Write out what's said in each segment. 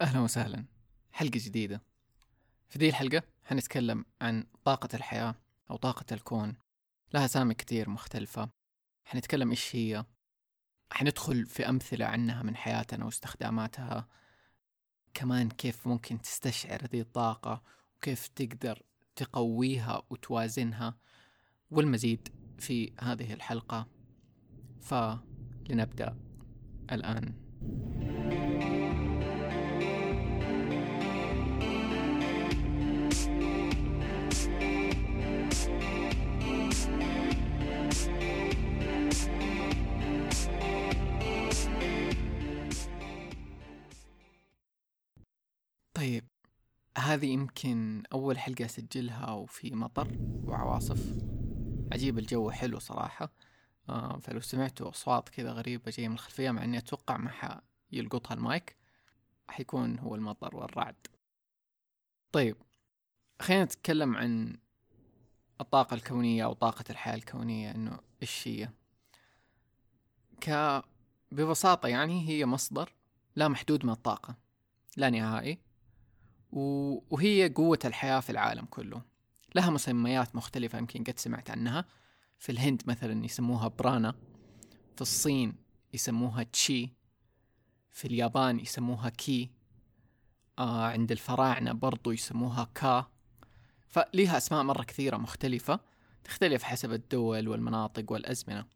أهلا وسهلا. حلقة جديدة. في ذي الحلقة حنتكلم عن طاقة الحياة أو طاقة الكون. لها أسامي كتير مختلفة. حنتكلم إيش هي. حندخل في أمثلة عنها من حياتنا واستخداماتها. كمان كيف ممكن تستشعر ذي الطاقة وكيف تقدر تقويها وتوازنها. والمزيد في هذه الحلقة. فلنبدأ الآن. هذه يمكن أول حلقة أسجلها وفي مطر وعواصف عجيب الجو حلو صراحة. آه فلو سمعتوا أصوات كذا غريبة جاية من الخلفية مع إني أتوقع ما يلقطها المايك حيكون هو المطر والرعد. طيب خلينا نتكلم عن الطاقة الكونية أو طاقة الحياة الكونية إنه إيش هي؟ ك ببساطة يعني هي مصدر لا محدود من الطاقة لا نهائي. وهي قوة الحياة في العالم كله. لها مسميات مختلفة يمكن قد سمعت عنها. في الهند مثلا يسموها برانا. في الصين يسموها تشي. في اليابان يسموها كي. آه عند الفراعنة برضو يسموها كا. فليها أسماء مرة كثيرة مختلفة. تختلف حسب الدول والمناطق والأزمنة.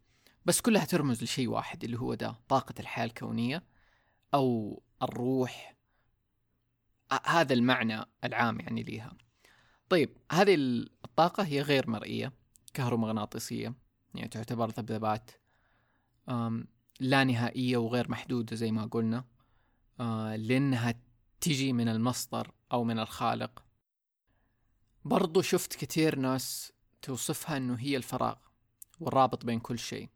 بس كلها ترمز لشيء واحد اللي هو ده طاقة الحياة الكونية أو الروح هذا المعنى العام يعني ليها. طيب هذه الطاقة هي غير مرئية كهرومغناطيسية يعني تعتبر ذبذبات لا نهائية وغير محدودة زي ما قلنا لأنها تجي من المصدر أو من الخالق. برضو شفت كثير ناس توصفها أنه هي الفراغ والرابط بين كل شيء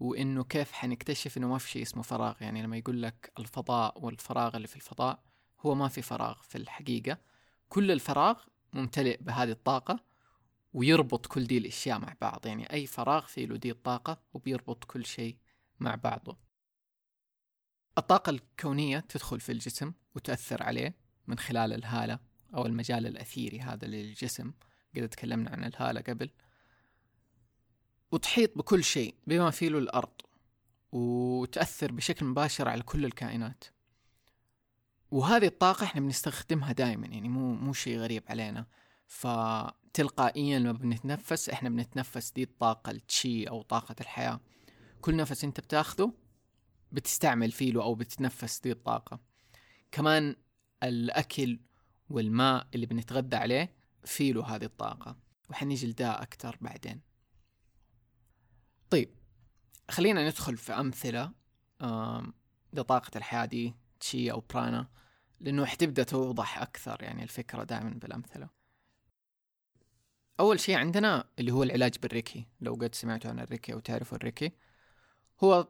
وإنه كيف حنكتشف إنه ما في شيء اسمه فراغ. يعني لما يقول لك الفضاء والفراغ اللي في الفضاء هو ما في فراغ في الحقيقة. كل الفراغ ممتلئ بهذه الطاقة ويربط كل دي الأشياء مع بعض. يعني أي فراغ فيه له دي الطاقة وبيربط كل شيء مع بعضه. الطاقة الكونية تدخل في الجسم وتأثر عليه من خلال الهالة أو المجال الأثيري هذا للجسم. قد تكلمنا عن الهالة قبل. وتحيط بكل شيء بما فيه له الأرض وتأثر بشكل مباشر على كل الكائنات. وهذه الطاقة إحنا بنستخدمها دائما يعني مو مو شيء غريب علينا. فتلقائيا لما بنتنفس إحنا بنتنفس دي الطاقة التشي أو طاقة الحياة. كل نفس أنت بتاخذه بتستعمل فيه أو بتتنفس دي الطاقة. كمان الأكل والماء اللي بنتغذى عليه فيه له هذه الطاقة. وحنيجي لده أكثر بعدين. طيب خلينا ندخل في أمثلة لطاقة الحياة دي تشي أو برانا. لأنه حتبدا توضح أكثر يعني الفكرة دائما بالأمثلة. أول شيء عندنا اللي هو العلاج بالريكي. لو قد سمعتوا عن الريكي أو تعرفوا الريكي هو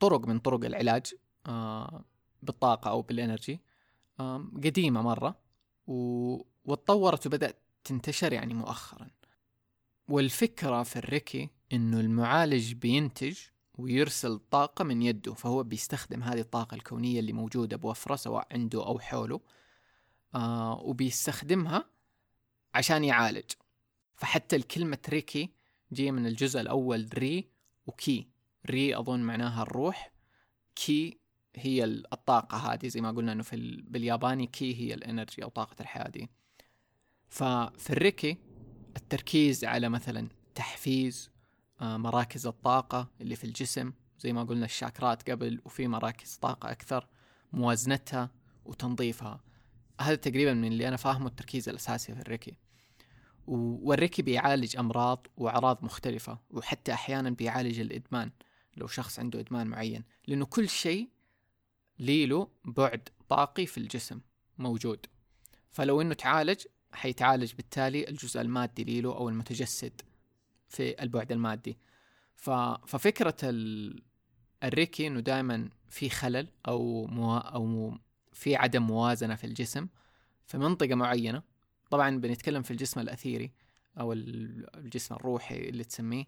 طرق من طرق العلاج آه بالطاقة أو بالإنرجي. آه قديمة مرة و... وتطورت وبدأت تنتشر يعني مؤخرا. والفكرة في الريكي إنه المعالج بينتج ويرسل طاقة من يده فهو بيستخدم هذه الطاقة الكونية اللي موجودة بوفرة سواء عنده أو حوله آه وبيستخدمها عشان يعالج. فحتى الكلمة ريكي جاية من الجزء الأول ري وكي. ري أظن معناها الروح كي هي الطاقة هذه زي ما قلنا إنه في بالياباني كي هي ال energy أو طاقة الحياة دي. ففي الريكي التركيز على مثلا تحفيز مراكز الطاقة اللي في الجسم زي ما قلنا الشاكرات قبل وفي مراكز طاقة أكثر موازنتها وتنظيفها. هذا تقريبا من اللي أنا فاهمه التركيز الأساسي في الريكي. والريكي بيعالج أمراض وأعراض مختلفة وحتى أحيانا بيعالج الإدمان لو شخص عنده إدمان معين. لأنه كل شيء ليله بعد طاقي في الجسم موجود. فلو إنه تعالج حيتعالج بالتالي الجزء المادي ليله أو المتجسد. في البعد المادي. ففكرة ال... الريكي إنه دائما في خلل أو مو... أو. في عدم موازنة في الجسم في منطقة معينة طبعا بنتكلم في الجسم الأثيري أو الجسم الروحي اللي تسميه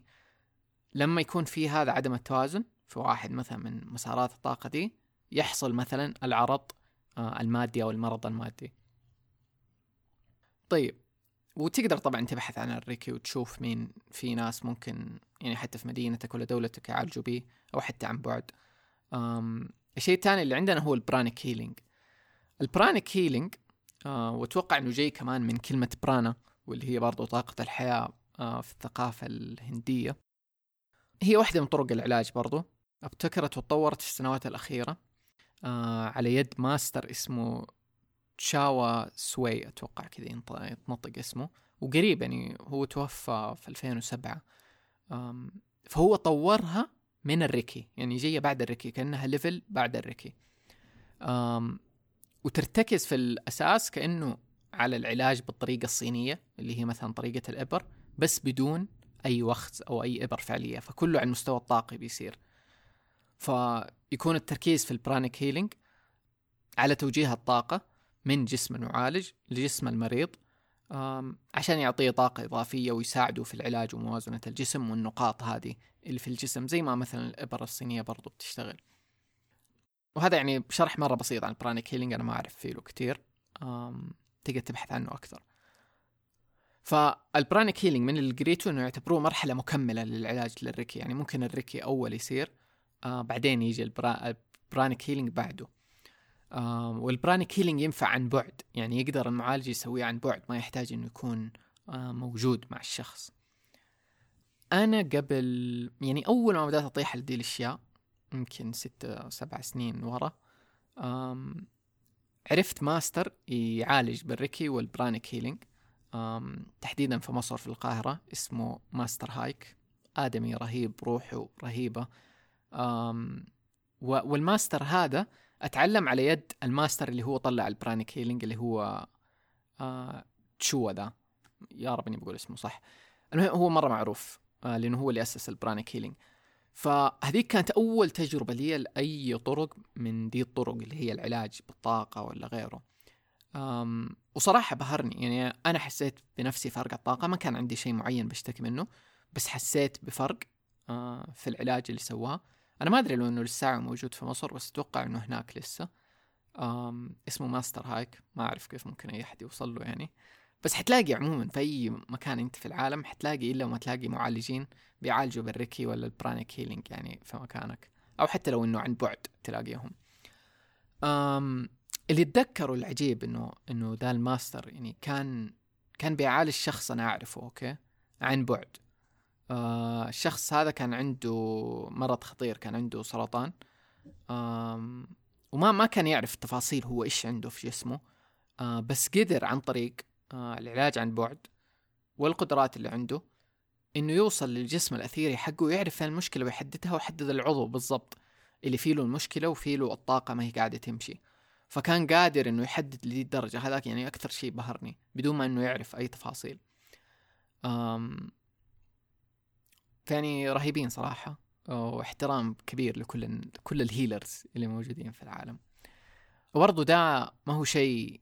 لما يكون في هذا عدم التوازن في واحد مثلا من مسارات الطاقة دي يحصل مثلا العرض آه المادي أو المرض المادي طيب وتقدر طبعا تبحث عن الريكي وتشوف مين في ناس ممكن يعني حتى في مدينتك ولا دولتك يعالجوا به أو حتى عن بعد. الشيء الثاني اللي عندنا هو ال pranic healing. ال pranic healing آه وأتوقع إنه جاي كمان من كلمة برانا واللي هي برضو طاقة الحياة آه في الثقافة الهندية. هي واحدة من طرق العلاج برضو. ابتكرت وتطورت في السنوات الأخيرة آه على يد ماستر اسمه تشوا كوك سوي أتوقع كذا يتنطق اسمه. وقريب يعني هو توفى في 2007 فهو طورها من الريكي. يعني جاية بعد الريكي كأنها level بعد الريكي. وترتكز في الأساس كأنه على العلاج بالطريقة الصينية اللي هي مثلا طريقة الإبر بس بدون أي وخز أو أي إبر فعلية. فكله على المستوى الطاقي بيصير. فيكون التركيز في ال pranic healing على توجيه الطاقة. من جسم المعالج لجسم المريض عشان يعطيه طاقة إضافية ويساعده في العلاج وموازنة الجسم والنقاط هذه اللي في الجسم زي ما مثلا الإبر الصينية برضو بتشتغل. وهذا يعني شرح مرة بسيط عن ال pranic healing أنا ما أعرف فيه له كتير. تقدر تبحث عنه أكثر. فال pranic healing من اللي قريته إنه يعتبروه مرحلة مكملة للعلاج للريكي يعني ممكن الريكي أول يصير آه بعدين يجي ال pranic healing بعده. وال pranic healing ينفع عن بعد. يعني يقدر المعالج يسويه عن بعد ما يحتاج إنه يكون آه موجود مع الشخص. أنا قبل يعني أول ما بدأت أطيح لدي الأشياء يمكن ستة سبع سنين ورا عرفت ماستر يعالج بالريكي وال pranic healing تحديدا في مصر في القاهرة اسمه ماستر هايك. آدمي رهيب روحه رهيبة. والماستر هذا أتعلم على يد الماستر اللي هو طلع ال pranic healing اللي هو آه تشوا ذا. يا رب إني بقول اسمه صح. المهم هو مرة معروف آه لأنه هو اللي أسس ال pranic healing. فهذيك كانت أول تجربة لي لأي طرق من دي الطرق اللي هي العلاج بالطاقة ولا غيره. أم وصراحة بهرني. يعني أنا حسيت بنفسي فرق الطاقة. ما كان عندي شيء معين بشتكي منه بس حسيت بفرق آه في العلاج اللي سواه. أنا ما أدري لو إنه لسه موجود في مصر بس أتوقع إنه هناك لسه. أم اسمه ماستر هايك. ما أعرف كيف ممكن أي أحد يوصل له يعني. بس حتلاقي عموما في أي مكان أنت في العالم حتلاقي إلا وما تلاقي معالجين بيعالجوا بالريكي ولا ال pranic healing يعني في مكانك. أو حتى لو إنه عن بعد تلاقيهم. أم اللي اتذكره العجيب إنه إنه ذا الماستر يعني كان كان بيعالج شخص أنا أعرفه okay؟ عن بعد. آه الشخص هذا كان عنده مرض خطير كان عنده سرطان. آه وما ما كان يعرف التفاصيل هو إيش عنده في جسمه. آه بس قدر عن طريق آه العلاج عن بعد والقدرات اللي عنده إنه يوصل للجسم الأثيري حقه ويعرف فين المشكلة ويحددها ويحدد العضو بالضبط اللي فيه له المشكلة وفيه له الطاقة ما هي قاعدة تمشي. فكان قادر إنه يحدد لدي الدرجة. هذاك يعني أكثر شيء بهرني بدون ما إنه يعرف أي تفاصيل. أم يعني رهيبين صراحة واحترام كبير لكل كل الهيلرز اللي موجودين في العالم. وبرضه ده ما هو شيء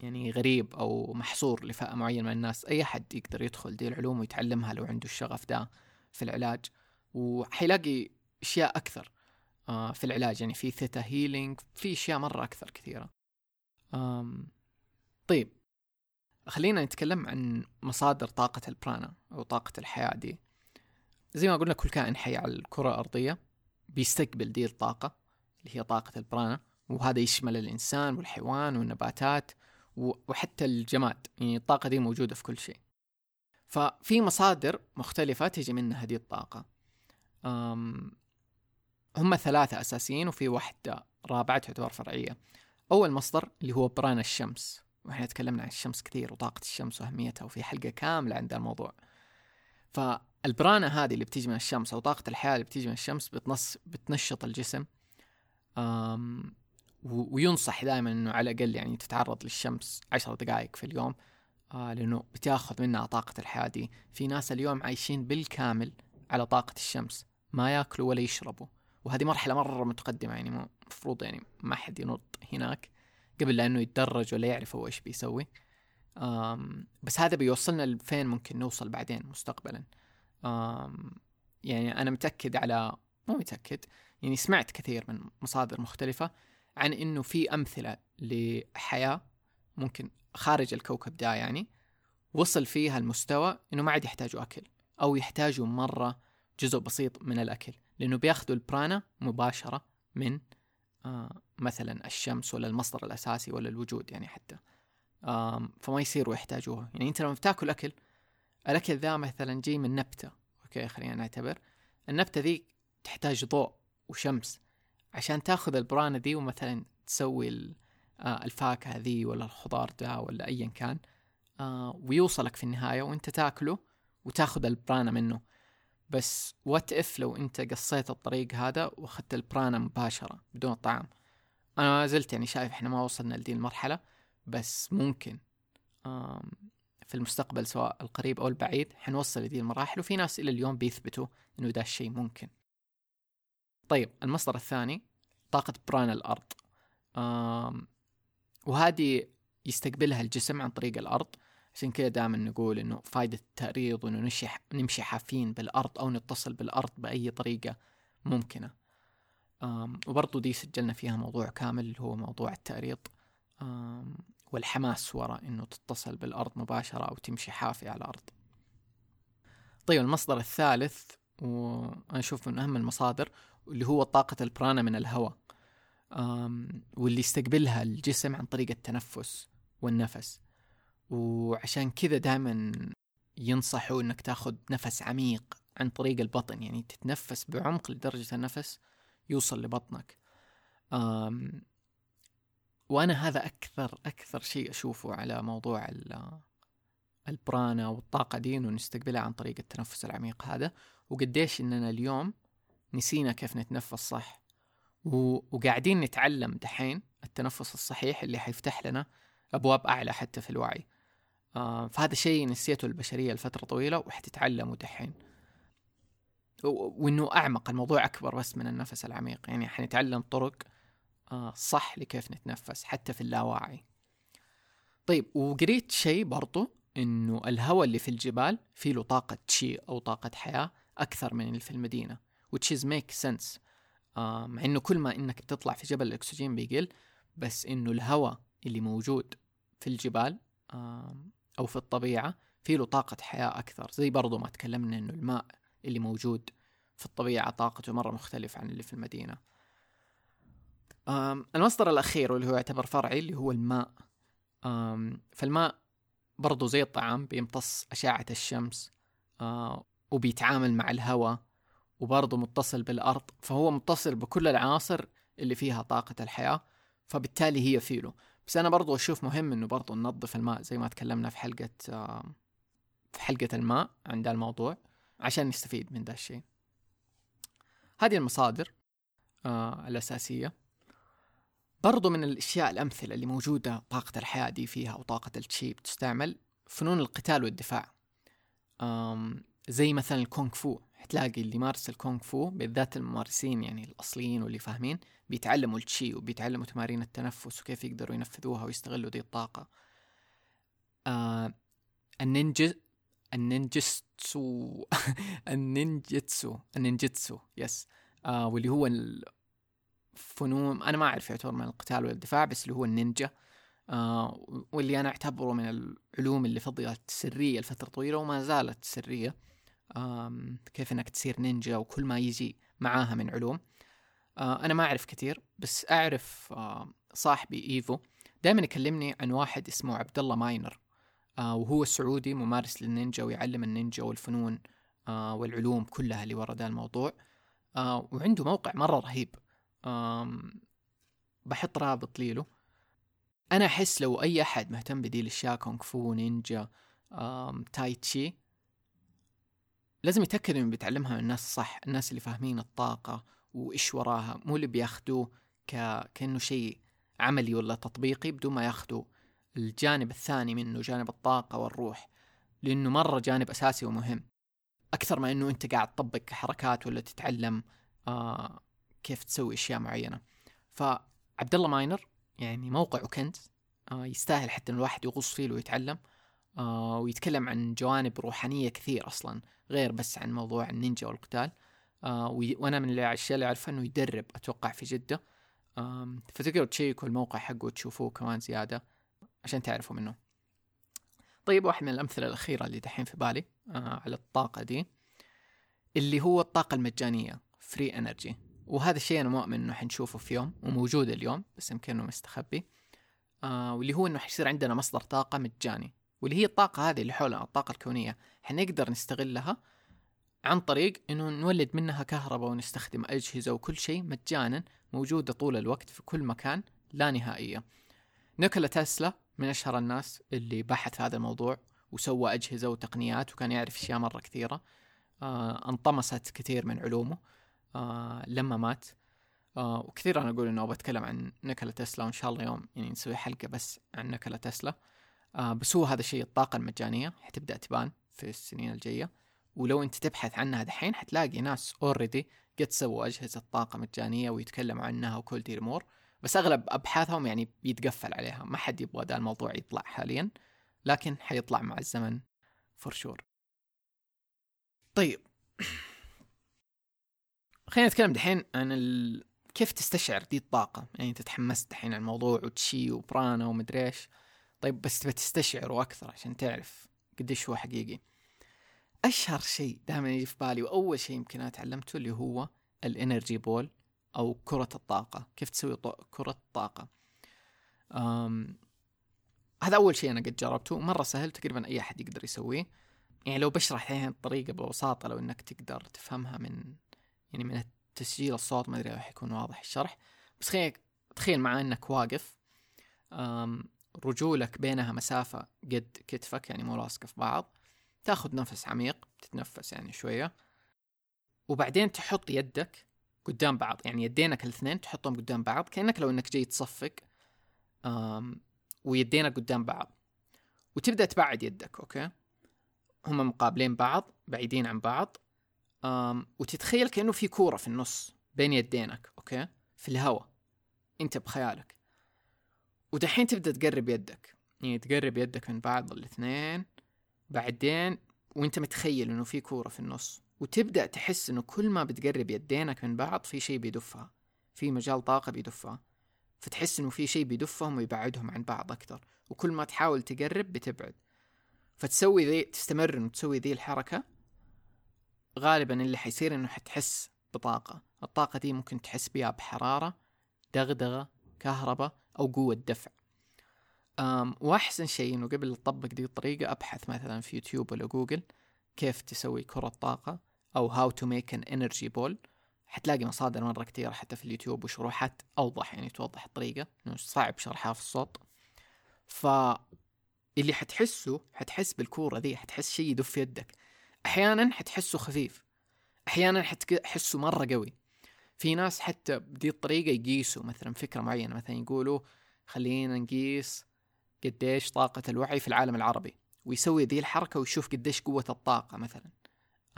يعني غريب أو محصور لفئة معينة من الناس. أي أحد يقدر يدخل دي العلوم ويتعلمها لو عنده الشغف ده في العلاج. وحيلاقي أشياء أكثر آه، في العلاج. يعني في theta healing في أشياء مرة أكثر كثيرة. طيب خلينا نتكلم عن مصادر طاقة البرانا أو طاقة الحياة دي. زي ما قلنا كل كائن حي على الكرة الأرضية بيستقبل دي الطاقة اللي هي طاقة البرانا وهذا يشمل الإنسان والحيوان والنباتات وحتى الجماد يعني الطاقة دي موجودة في كل شيء. ففي مصادر مختلفة تجي منها هذه الطاقة. هم ثلاثة أساسيين وفي واحدة رابعة تعتبر فرعية. أول مصدر اللي هو برانا الشمس وإحنا تكلمنا عن الشمس كثير وطاقة الشمس وأهميتها وفي حلقة كاملة عند الموضوع. البرانة هذه اللي بتيجي من الشمس أو طاقة الحياة اللي بتيجي من الشمس بتنص بتنشط الجسم وينصح دائما إنه على الأقل يعني تتعرض للشمس عشر دقائق في اليوم آه لأنه بتاخذ منها طاقة الحياة دي. في ناس اليوم عايشين بالكامل على طاقة الشمس ما ياكلوا ولا يشربوا. وهذه مرحلة مرة متقدمة يعني المفروض يعني ما حد ينط هناك قبل لأنه يتدرج ولا يعرف هو إيش بيسوي. بس هذا بيوصلنا لفين ممكن نوصل بعدين مستقبلا. يعني أنا متأكد على مو متأكد يعني سمعت كثير من مصادر مختلفة عن إنه في أمثلة لحياة ممكن خارج الكوكب ده يعني وصل فيها المستوى إنه ما عاد يحتاجوا أكل أو يحتاجوا مرة جزء بسيط من الأكل لأنه بياخذوا البرانا مباشرة من آه مثلا الشمس ولا المصدر الأساسي ولا الوجود يعني حتى فما يصيروا يحتاجوها. يعني أنت لما بتاكل أكل الاكل ذا مثلا جاي من نبتة okay خلينا نعتبر. النبتة ذي تحتاج ضوء وشمس. عشان تأخذ البرانة ذي ومثلا تسوي آه الفاكهة ذي ولا الخضار ده ولا أيا كان آه ويوصلك في النهاية وأنت تأكله وتأخذ البرانة منه. بس what if لو أنت قصيت الطريق هذا وأخذت البرانا مباشرة بدون طعام أنا ما زلت يعني شايف إحنا ما وصلنا لدي المرحلة بس ممكن. في المستقبل سواء القريب أو البعيد حنوصل لدي المراحل وفي ناس إلى اليوم بيثبتوا إنه ده الشيء ممكن. طيب المصدر الثاني طاقة برانا الأرض. وهذه يستقبلها الجسم عن طريق الأرض. عشان كذا دائما نقول إنه فائدة التأريض وإنه نمشي نمشي حافين بالأرض أو نتصل بالأرض بأي طريقة ممكنة. وبرضو دي سجلنا فيها موضوع كامل اللي هو موضوع التأريض والحماس وراء إنه تتصل بالأرض مباشرة أو تمشي حافي على الأرض. طيب المصدر الثالث وأنا أشوف من أهم المصادر اللي هو طاقة البرانا من الهواء. واللي يستقبلها الجسم عن طريق التنفس والنفس. وعشان كذا دائما ينصحوا إنك تاخذ نفس عميق عن طريق البطن. يعني تتنفس بعمق لدرجة النفس يوصل لبطنك. وأنا هذا أكثر أكثر شيء أشوفه على موضوع البرانا والطاقة دي إنه نستقبلها عن طريق التنفس العميق هذا. وقديش إننا اليوم نسينا كيف نتنفس صح. وقاعدين نتعلم دحين التنفس الصحيح اللي حيفتح لنا أبواب أعلى حتى في الوعي. آه فهذا شيء نسيته البشرية لفترة طويلة وحتتعلموا دحين. وإنه أعمق الموضوع أكبر بس من النفس العميق. يعني حنتعلم طرق صح لكيف نتنفس حتى في اللاواعي. طيب وقريت شيء برضو إنه الهواء اللي في الجبال فيه له طاقة تشي أو طاقة حياة أكثر من اللي في المدينة which is make sense. آه مع إنه كل ما إنك بتطلع في جبل الأكسجين بيقل بس إنه الهواء اللي موجود في الجبال آه أو في الطبيعة فيه له طاقة حياة أكثر. زي برضو ما تكلمنا إنه الماء اللي موجود في الطبيعة طاقته مرة مختلف عن اللي في المدينة. المصدر الأخير واللي هو يعتبر فرعي اللي هو الماء. فالماء برضو زي الطعام بيمتص أشعة الشمس وبيتعامل مع الهواء وبرضه متصل بالأرض. فهو متصل بكل العناصر اللي فيها طاقة الحياة فبالتالي هي فيلو. بس أنا برضو أشوف مهم إنه برضو ننظف الماء زي ما تكلمنا في حلقة في حلقة الماء عن ده الموضوع عشان نستفيد من ده الشيء. هذه المصادر الأساسية. برضو من الأشياء الأمثلة اللي موجودة طاقة الحياة دي فيها أو طاقة التشي بتستعمل فنون القتال والدفاع. زي مثلا الكونغ فو. حتلاقي اللي يمارس الكونغ فو بالذات الممارسين يعني الأصليين واللي فاهمين بيتعلموا التشي وبيتعلموا تمارين التنفس وكيف يقدروا ينفذوها ويستغلوا دي الطاقة. آه النينجا النينجستسو النينجتسو النينجتسو يس آه واللي هو الفنون أنا ما أعرف يعتبر من القتال ولا الدفاع بس اللي هو النينجا. آه واللي أنا أعتبره من العلوم اللي فضلت سرية لفترة طويلة وما زالت سرية. آه كيف إنك تصير نينجا وكل ما يجي معاها من علوم. آه أنا ما أعرف كثير بس أعرف آه صاحبي إيفو دائما يكلمني عن واحد اسمه عبد الله ماينر. آه وهو سعودي ممارس للنينجا ويعلم النينجا والفنون آه والعلوم كلها اللي ورا ذا الموضوع. آه وعنده موقع مرة رهيب. بحط رابط ليه له أنا أحس لو أي أحد مهتم بدي الأشياء كونغ فو نينجا تاي تشي لازم يتأكد إنه بيتعلمها من الناس صح الناس اللي فاهمين الطاقة وإيش وراها. مو اللي بياخدوه ك... كأنه شيء عملي ولا تطبيقي بدون ما ياخدوا الجانب الثاني منه جانب الطاقة والروح لأنه مرة جانب أساسي ومهم. أكثر ما أنه أنت قاعد تطبق حركات ولا تتعلم آه كيف تسوي أشياء معينة. فعبد الله ماينر يعني موقعه كنز آه يستاهل حتى أن الواحد يغوص فيه ويتعلم آه ويتكلم عن جوانب روحانية كثير أصلا غير بس عن موضوع النينجا والقتال آه وأنا من الأشياء اللي أعرفها أنه يدرب أتوقع في جدة. آم، فتقدروا تشيكوا الموقع حقه وتشوفوه كمان زيادة عشان تعرفوا منه. طيب واحد من الأمثلة الأخيرة اللي دحين في بالي آه على الطاقة دي اللي هو الطاقة المجانية free energy وهذا الشيء أنا مؤمن إنه حنشوفه في يوم وموجود اليوم بس يمكن إنه مستخبي آه واللي هو إنه حيصير عندنا مصدر طاقة مجاني واللي هي الطاقة هذه اللي حولنا الطاقة الكونية حنقدر نستغلها عن طريق إنه نولد منها كهرباء ونستخدم أجهزة وكل شيء مجانا موجودة طول الوقت في كل مكان لا نهائيه. نيكولا تسلا من أشهر الناس اللي بحث هذا الموضوع وسوى أجهزة وتقنيات وكان يعرف أشياء مرة كثيرة. آه انطمست كثير من علومه آه لما مات. آه وكثير أنا أقول إنه بتكلم عن نيكولا تسلا وإن شاء الله يوم يعني نسوي حلقة بس عن نيكولا تسلا. آه بس هو هذا الشيء الطاقة المجانية حتبدأ تبان في السنين الجاية. ولو أنت تبحث عنها دحين حتلاقي ناس already قد سووا أجهزة طاقة مجانية ويتكلموا عنها وكل دي الأمور بس أغلب أبحاثهم يعني بيتقفل عليها ما حد يبغى ذا الموضوع يطلع حاليا لكن حيطلع مع الزمن for sure طيب خلينا نتكلم دحين عن ال... كيف تستشعر دي الطاقة؟ يعني انت تحمست دحين على الموضوع وتشي وبرانا ومدري إيش. طيب بس تبى تستشعره أكثر عشان تعرف قديش هو حقيقي. أشهر شيء دائما يجي في بالي وأول شيء يمكن أنا تعلمته اللي هو الإنرجي بول أو كرة الطاقة. كيف تسوي. كرة طاقة؟ أم... هذا أول شيء أنا قد جربته. مرة سهل تقريبا أي أحد يقدر يسويه. يعني لو بشرح الحين الطريقة ببساطة لو إنك تقدر تفهمها من يعني من تسجيل الصوت ما أدري راح يكون واضح الشرح. بس خلينا تخيل معي إنك واقف. رجولك بينها مسافة قد كتفك يعني مو لاصقة في بعض تاخذ نفس عميق تتنفس يعني شوية وبعدين تحط يدك قدام بعض. يعني يدينك الاثنين تحطهم قدام بعض كأنك لو إنك جاي تصفق ويدينك قدام بعض. وتبدأ تبعد يدك أوكي؟ هم مقابلين بعض بعيدين عن بعض. وتتخيل كأنه في كورة في النص بين يدينك أوكي؟ في الهواء. أنت بخيالك. ودحين تبدأ تقرب يدك. يعني تقرب يدك من بعض الاثنين بعدين وأنت متخيل إنه في كورة في النص. وتبدأ تحس إنه كل ما بتقرب يدينك من بعض في شيء بيدفها. في مجال طاقة بيدفها. فتحس إنه في شيء بيدفهم ويبعدهم عن بعض أكثر وكل ما تحاول تقرب بتبعد. فتسوي ذي تستمر إنه تسوي ذي الحركة. غالبا اللي حيصير إنه حتحس بطاقة. الطاقة دي ممكن تحس بها بحرارة دغدغة كهرباء أو قوة دفع. أم وأحسن شيء إنه قبل تطبق دي الطريقة أبحث مثلا في يوتيوب ولا جوجل كيف تسوي كرة طاقة أو how to make an energy ball حتلاقي مصادر مرة كتير حتى في اليوتيوب وشروحات أوضح يعني توضح الطريقة إنه صعب شرحها في الصوت. ف اللي حتحسه حتحس بالكورة ذي حتحس شيء يدف يدك. أحيانا حتحسه خفيف أحيانا حتحسه مرة قوي. في ناس حتى بدي الطريقة يقيسوا مثلا فكرة معينة مثلا يقولوا خلينا نقيس قديش طاقة الوعي في العالم العربي ويسوي ذي الحركة ويشوف قديش قوة الطاقة مثلا.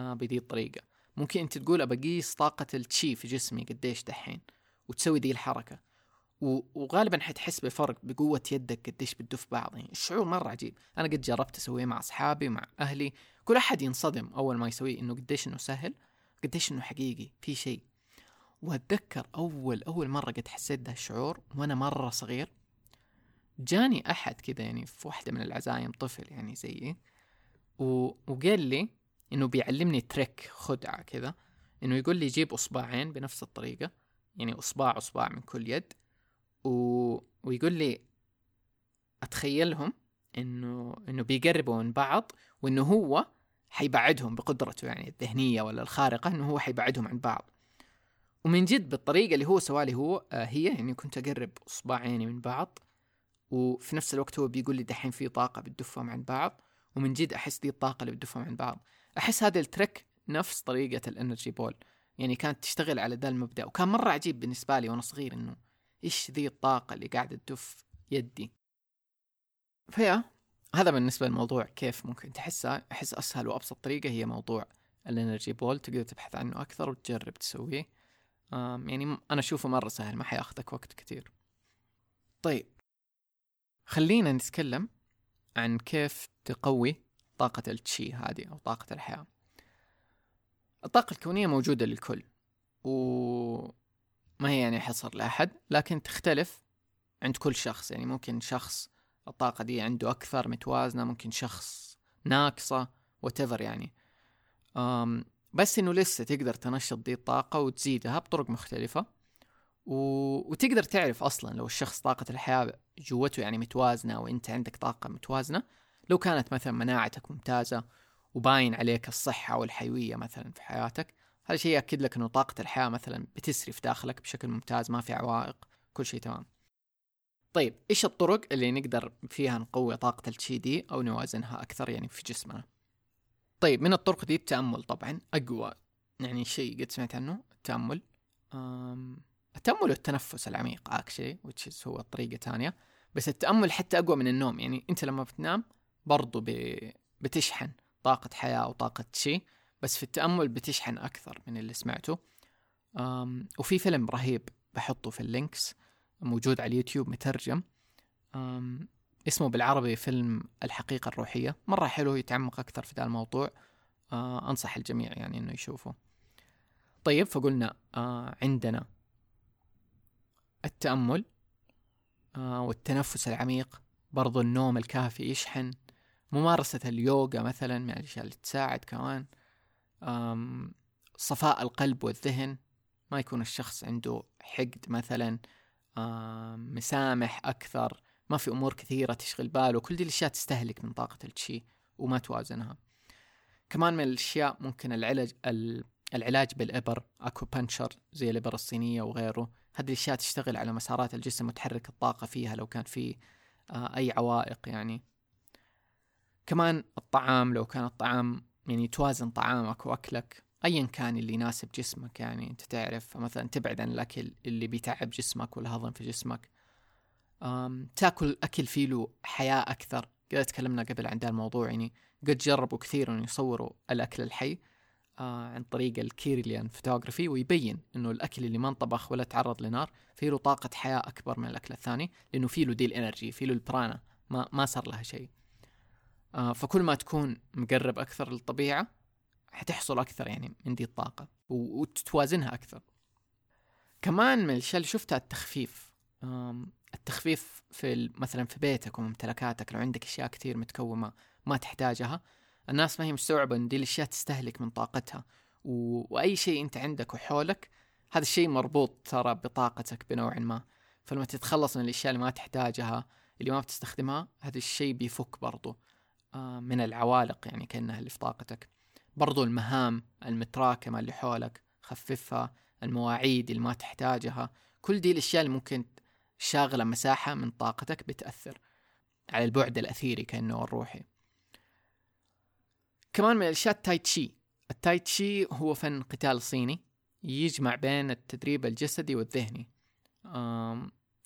آه بذي الطريقة. ممكن أنت تقول ابقيس طاقة التشي في جسمي قديش دحين وتسوي ذي الحركة. وغالبا حتحس بفرق بقوة يدك قديش بتدف بعض يعني. الشعور مرة عجيب. أنا قد جربت أسويه مع أصحابي مع أهلي كل أحد ينصدم أول ما يسويه إنه قديش إنه سهل قديش إنه حقيقي في شيء. وأتذكر أول أول مرة قد حسيت ده الشعور وأنا مرة صغير. جاني أحد كذا يعني في واحدة من العزايم طفل يعني زيي و... وقال لي إنه بيعلمني تريك خدعة كذا إنه يقول لي جيب إصبعين بنفس الطريقة يعني اصبع اصبع من كل يد. و... ويقول لي أتخيلهم إنه إنه بيقربوا من بعض وإنه هو حيبعدهم بقدرته يعني الذهنية ولا الخارقة إنه هو حيبعدهم عن بعض. ومن جد بالطريقة اللي هو سوالي هو آه هي يعني كنت أقرب اصبعيني من بعض وفي نفس الوقت هو بيقول لي دحين في طاقة بتدفهم عن بعض ومن جد أحس دي الطاقة اللي بتدفهم عن بعض. أحس هذا ال trick نفس طريقة ال energy ball يعني كانت تشتغل على ذا المبدأ وكان مرة عجيب بالنسبة لي وأنا صغير إنه إيش ذي الطاقة اللي قاعدة تدف يدي. ف yeah? هذا بالنسبة للموضوع كيف ممكن تحسها أحس أسهل وأبسط طريقة هي موضوع ال energy ball. تقدر تبحث عنه أكثر وتجرب تسويه. يعني أنا أشوفه مرة سهل ما حياخذك وقت كتير طيب. خلينا نتكلم عن كيف تقوي طاقة التشي هذه أو طاقة الحياة. الطاقة الكونية موجودة للكل و ما هي يعني حصر لأحد لكن تختلف عند كل شخص. يعني ممكن شخص الطاقة دي عنده أكثر متوازنة ممكن شخص ناقصة whatever يعني. أم بس إنه لسه تقدر تنشط دي الطاقة وتزيدها بطرق مختلفة. و... وتقدر تعرف أصلا لو الشخص طاقة الحياة جوته يعني متوازنة وأنت عندك طاقة متوازنة. لو كانت مثلا مناعتك ممتازة وباين عليك الصحة والحيوية مثلا في حياتك هذا شيء يأكد لك أنه طاقة الحياة مثلا بتسري داخلك بشكل ممتاز ما في عوائق كل شيء تمام. طيب إيش الطرق اللي نقدر فيها نقوي طاقة التشي دي أو نوازنها أكثر يعني في جسمنا طيب من الطرق دي التأمل طبعا أقوى يعني شيء قد سمعت عنه التأمل أم... التأمل والتنفس العميق actually which هو طريقة تانية بس التأمل حتى أقوى من النوم يعني أنت لما بتنام برضو. بتشحن طاقة حياة أو طاقة شيء بس في التأمل بتشحن أكثر من اللي سمعته. وفي فيلم رهيب بحطه في ال links موجود على اليوتيوب مترجم. اسمه بالعربي فيلم الحقيقة الروحية. مرة حلو يتعمق أكثر في ذا الموضوع. آه أنصح الجميع يعني أنه يشوفه. طيب فقلنا آه عندنا التأمل آه والتنفس العميق برضو النوم الكافي يشحن ممارسة اليوغا مثلا من الأشياء اللي تساعد كمان. صفاء القلب والذهن ما يكون الشخص عنده حقد مثلا. مسامح أكثر. ما في أمور كثيرة تشغل باله. كل دي الأشياء تستهلك من طاقة التشي وما توازنها. كمان من الأشياء ممكن العلاج العلاج بالإبر. أكوبنشر زي الإبر الصينية وغيره. هذه الأشياء تشتغل على مسارات الجسم وتحرك الطاقة فيها لو كان في آه، أي عوائق يعني. كمان الطعام لو كان الطعام يعني توازن طعامك وأكلك أيا كان اللي يناسب جسمك يعني أنت تعرف مثلا تبعد عن الأكل اللي بيتعب جسمك والهضم في جسمك. تأكل أكل فيه له حياة أكثر. قد تكلمنا قبل عن ذا الموضوع يعني قد جربوا كثير أن يصوروا الأكل الحي آه عن طريق ال Kirlian photography ويبين إنه الأكل اللي ما انطبخ ولا تعرض لنار فيه له طاقة حياة أكبر من الأكل الثاني لأنه فيه له دي ال energy فيه له البرانا ما ما صار لها شيء. آه فكل ما تكون مقرب أكثر للطبيعة حتحصل أكثر يعني من دي الطاقة وتتوازنها أكثر. كمان من الأشياء اللي شفتها التخفيف التخفيف في مثلا في بيتك وممتلكاتك لو عندك أشياء كثير متكومه ما تحتاجها الناس ما هي مستوعبه إن دي الأشياء تستهلك من طاقتها. و... وأي شيء أنت عندك وحولك هذا الشيء مربوط ترى بطاقتك بنوع ما. فلما تتخلص من الأشياء اللي ما تحتاجها اللي ما بتستخدمها هذا الشيء بيفك برضو من العوالق يعني كأنها اللي في طاقتك. برضو المهام المتراكمة اللي حولك خففها المواعيد اللي ما تحتاجها كل دي الأشياء اللي ممكن شاغلة مساحة من طاقتك بتأثر على البعد الأثيري كأنه الروحي. كمان من الأشياء التاي تشي. التاي تشي هو فن قتال صيني يجمع بين التدريب الجسدي والذهني.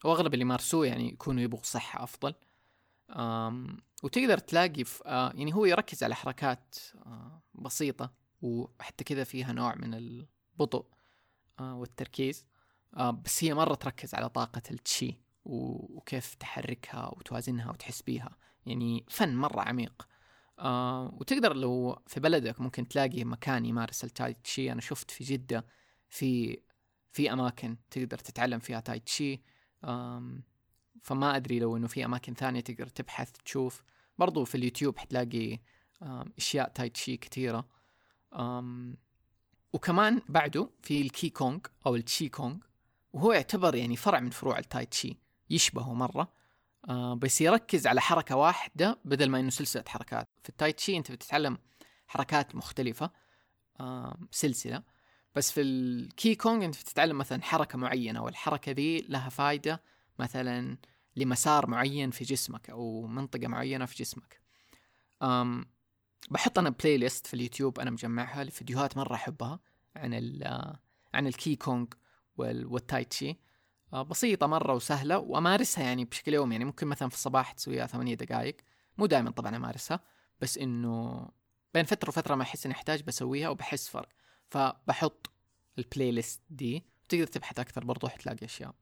وأغلب اللي يمارسوه يعني يكونوا يبغوا صحة أفضل. وتقدر تلاقي في آه يعني هو يركز على حركات آه بسيطة وحتى كذا فيها نوع من البطء آه والتركيز. آه بس هي مرة تركز على طاقة التشي وكيف تحركها وتوازنها وتحس بيها. يعني فن مرة عميق. آه وتقدر لو في بلدك ممكن تلاقي مكان يمارس التاي تشي. أنا شفت في جدة في في أماكن تقدر تتعلم فيها تاي تشي. فما أدري لو إنه في أماكن ثانية تقدر تبحث تشوف. برضو في اليوتيوب حتلاقي أشياء تاي تشي كثيرة وكمان بعده في الكي كونغ أو التشي كونغ وهو يعتبر يعني فرع من فروع التاي تشي يشبهه مرة. آه بس يركز على حركة واحدة بدل ما إنه سلسلة حركات. في التاي تشي أنت بتتعلم حركات مختلفة آه سلسلة. بس في الكي كونغ أنت بتتعلم مثلا حركة معينة والحركة ذي لها فايدة مثلا لمسار معين في جسمك أو منطقة معينة في جسمك. بحط أنا playlist في اليوتيوب أنا مجمعها لفيديوهات مرة أحبها عن ال عن الكي كونغ والتاي تشي. آه، بسيطة مرة وسهلة وأمارسها يعني بشكل يومي يعني ممكن مثلا في الصباح تسويها ثمانية دقائق مو دائما طبعا أمارسها بس إنه بين فترة وفترة ما أحس إني أحتاج بسويها وبحس فرق. فبحط ال playlist دي تقدر تبحث أكثر برضو حتلاقي أشياء.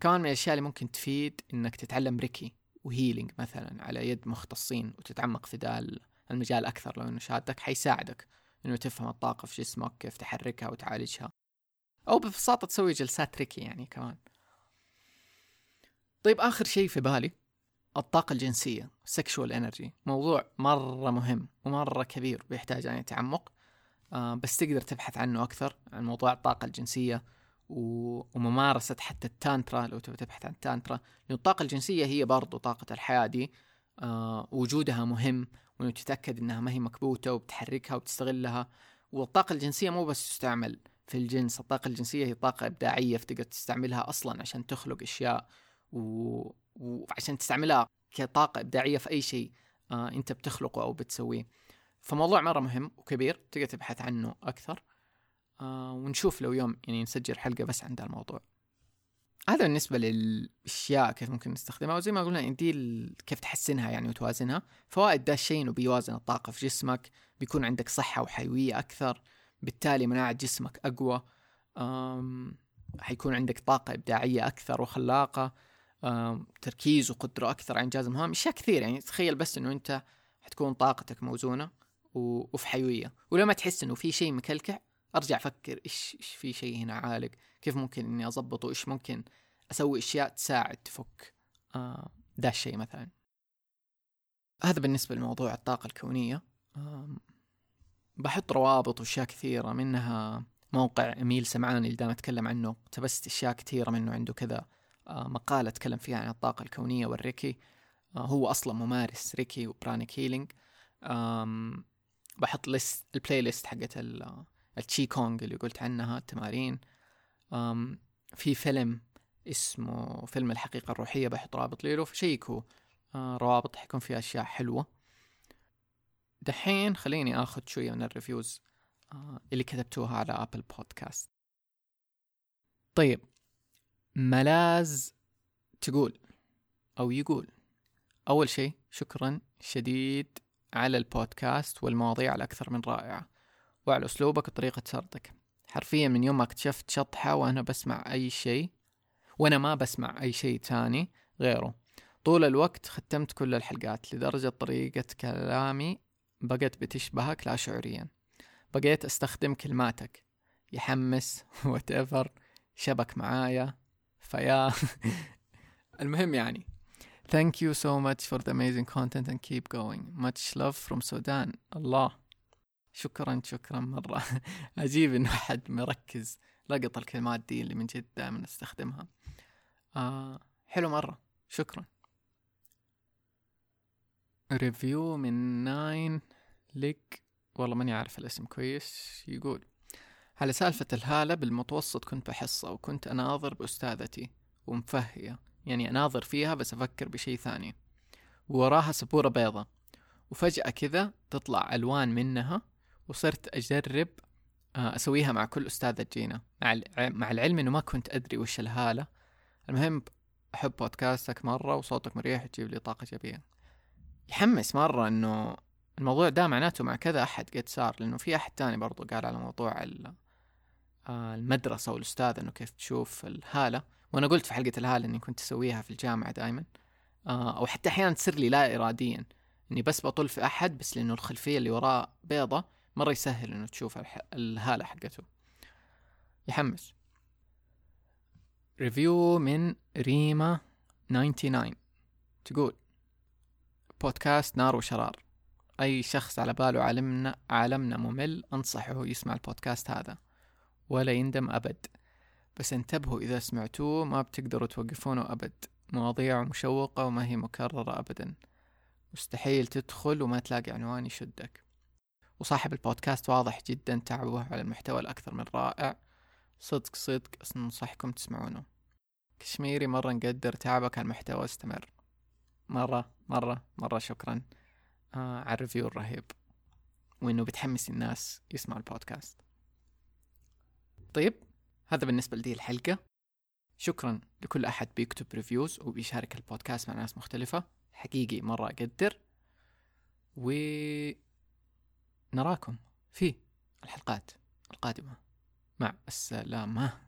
كمان من الأشياء اللي ممكن تفيد إنك تتعلم ريكي. و healing مثلا على يد مختصين وتتعمق في ذا المجال أكثر لو إنه شادك حيساعدك إنه تفهم الطاقة في جسمك كيف تحركها وتعالجها. أو ببساطة تسوي جلسات ريكي يعني كمان. طيب آخر شيء في بالي الطاقة الجنسية sexual energy. موضوع مرة مهم ومرة كبير بيحتاج يعني تعمق. آه بس تقدر تبحث عنه أكثر عن موضوع الطاقة الجنسية. وممارسة حتى التانترا لو تبي تبحث عن التانترا لأن الطاقة الجنسية هي برضو طاقة الحياة دي آه وجودها مهم وإنه تتأكد إنها ما هي مكبوتة وبتحركها وبتستغلها. والطاقة الجنسية مو بس تستعمل في الجنس الطاقة الجنسية هي طاقة إبداعية فتقدر تستعملها أصلا عشان تخلق أشياء و... وعشان تستعملها كطاقة إبداعية في أي شيء آه أنت بتخلقه أو بتسويه. فموضوع مرة مهم وكبير تقدر تبحث عنه أكثر. آه ونشوف لو يوم يعني نسجل حلقة بس عن الموضوع. هذا بالنسبة للأشياء كيف ممكن نستخدمها. وزي ما قلنا دي كيف تحسنها يعني وتوازنها. فوائد ده الشيء إنه بيوازن الطاقة في جسمك بيكون عندك صحة وحيوية أكثر بالتالي مناعة جسمك أقوى. حيكون عندك طاقة إبداعية أكثر وخلاقة. تركيز وقدرة أكثر على إنجاز المهام أشياء كثير يعني. تخيل بس إنه أنت حتكون طاقتك موزونة وفي حيوية. ولما تحس إنه في شيء مكلكع أرجع أفكر إيش إيش في شيء هنا عالق؟ كيف ممكن إني أضبطه؟ إيش ممكن أسوي أشياء تساعد تفك آه ده الشيء مثلا؟ هذا بالنسبة لموضوع الطاقة الكونية. بحط روابط وأشياء كثيرة منها موقع إميل سمعاني اللي دائما أتكلم عنه. اقتبست أشياء كثيرة منه عنده كذا. آه، مقالة تكلم فيها عن الطاقة الكونية والريكي. آه، هو أصلا ممارس ريكي و pranic healing. بحط list ال playlist حقت التشي كونغ اللي قلت عنها التمارين. في فيلم اسمه فيلم الحقيقة الروحية بحط رابط له فشيكوا آه، روابط حيكون فيها أشياء حلوة. دحين خليني آخذ شوية من ال reviews آه اللي كتبتوها على Apple Podcast طيب ملاز تقول أو يقول أول شيء شكرا شديد على البودكاست والمواضيع الأكثر من رائعة. وعلى أسلوبك وطريقة سردك حرفيا من يوم ما اكتشفت شطحة وأنا بسمع أي شيء وأنا ما بسمع أي شيء تاني غيره. طول الوقت ختمت كل الحلقات لدرجة طريقة كلامي بقت بتشبهك لا شعوريا. بقيت أستخدم كلماتك. يحمس ايفر شبك معايا فيا. المهم يعني thank you so much for the amazing content and keep going. Much love from Sudan. الله شكرا شكرا مرة. عجيب إنه حد مركز. لقط الكلمات دي اللي من جد دائما أستخدمها. آه حلو مرة. شكرا. review من ناين ليك. والله ماني عارف الاسم كويس. يقول على سالفة الهالة بالمتوسط كنت بحصة وكنت أناظر بأستاذتي ومفهية. يعني أناظر فيها بس أفكر بشي ثاني. ووراها سبورة بيضة. وفجأة كذا تطلع ألوان منها وصرت أجرب آه، أسويها مع كل أستاذة تجينا مع, العلم إنه ما كنت أدري وش الهالة. المهم أحب بودكاستك مرة وصوتك مريح تجيب لي طاقة إيجابية. يحمس مرة إنه الموضوع ده معناته مع كذا أحد قد صار لأنه في أحد تاني برضو قال على موضوع آه، المدرسة والأستاذ إنه كيف تشوف الهالة. وأنا قلت في حلقة الهالة إني كنت أسويها في الجامعة دائما آه، أو حتى أحيانا تصير لي لا إراديا. إني بس بطل في أحد بس لأنه الخلفية اللي وراه بيضة. مرة يسهل إنه تشوف الهالة حقته. يحمس. ريفيو من ريما 99 تقول بودكاست نار وشرار. أي شخص على باله عالمنا عالمنا ممل أنصحه يسمع البودكاست هذا. ولا يندم أبد. بس انتبهوا إذا سمعتوه ما بتقدروا توقفونه أبد. مواضيع مشوقة وما هي مكررة أبدا. مستحيل تدخل وما تلاقي عنوان يشدك. وصاحب البودكاست واضح جدا تعبه على المحتوى الأكثر من رائع. صدق صدق أنصحكم تسمعونه. كشميري مرة نقدر تعبك على المحتوى استمر مرة مرة مرة شكرا. آه على ال review الرهيب. وإنه بتحمس الناس يسمعوا البودكاست. طيب هذا بالنسبة لدي الحلقة. شكرا لكل أحد بيكتب reviews وبيشارك البودكاست مع ناس مختلفة. حقيقي مرة أقدر. و نراكم في الحلقات القادمة. مع السلامة.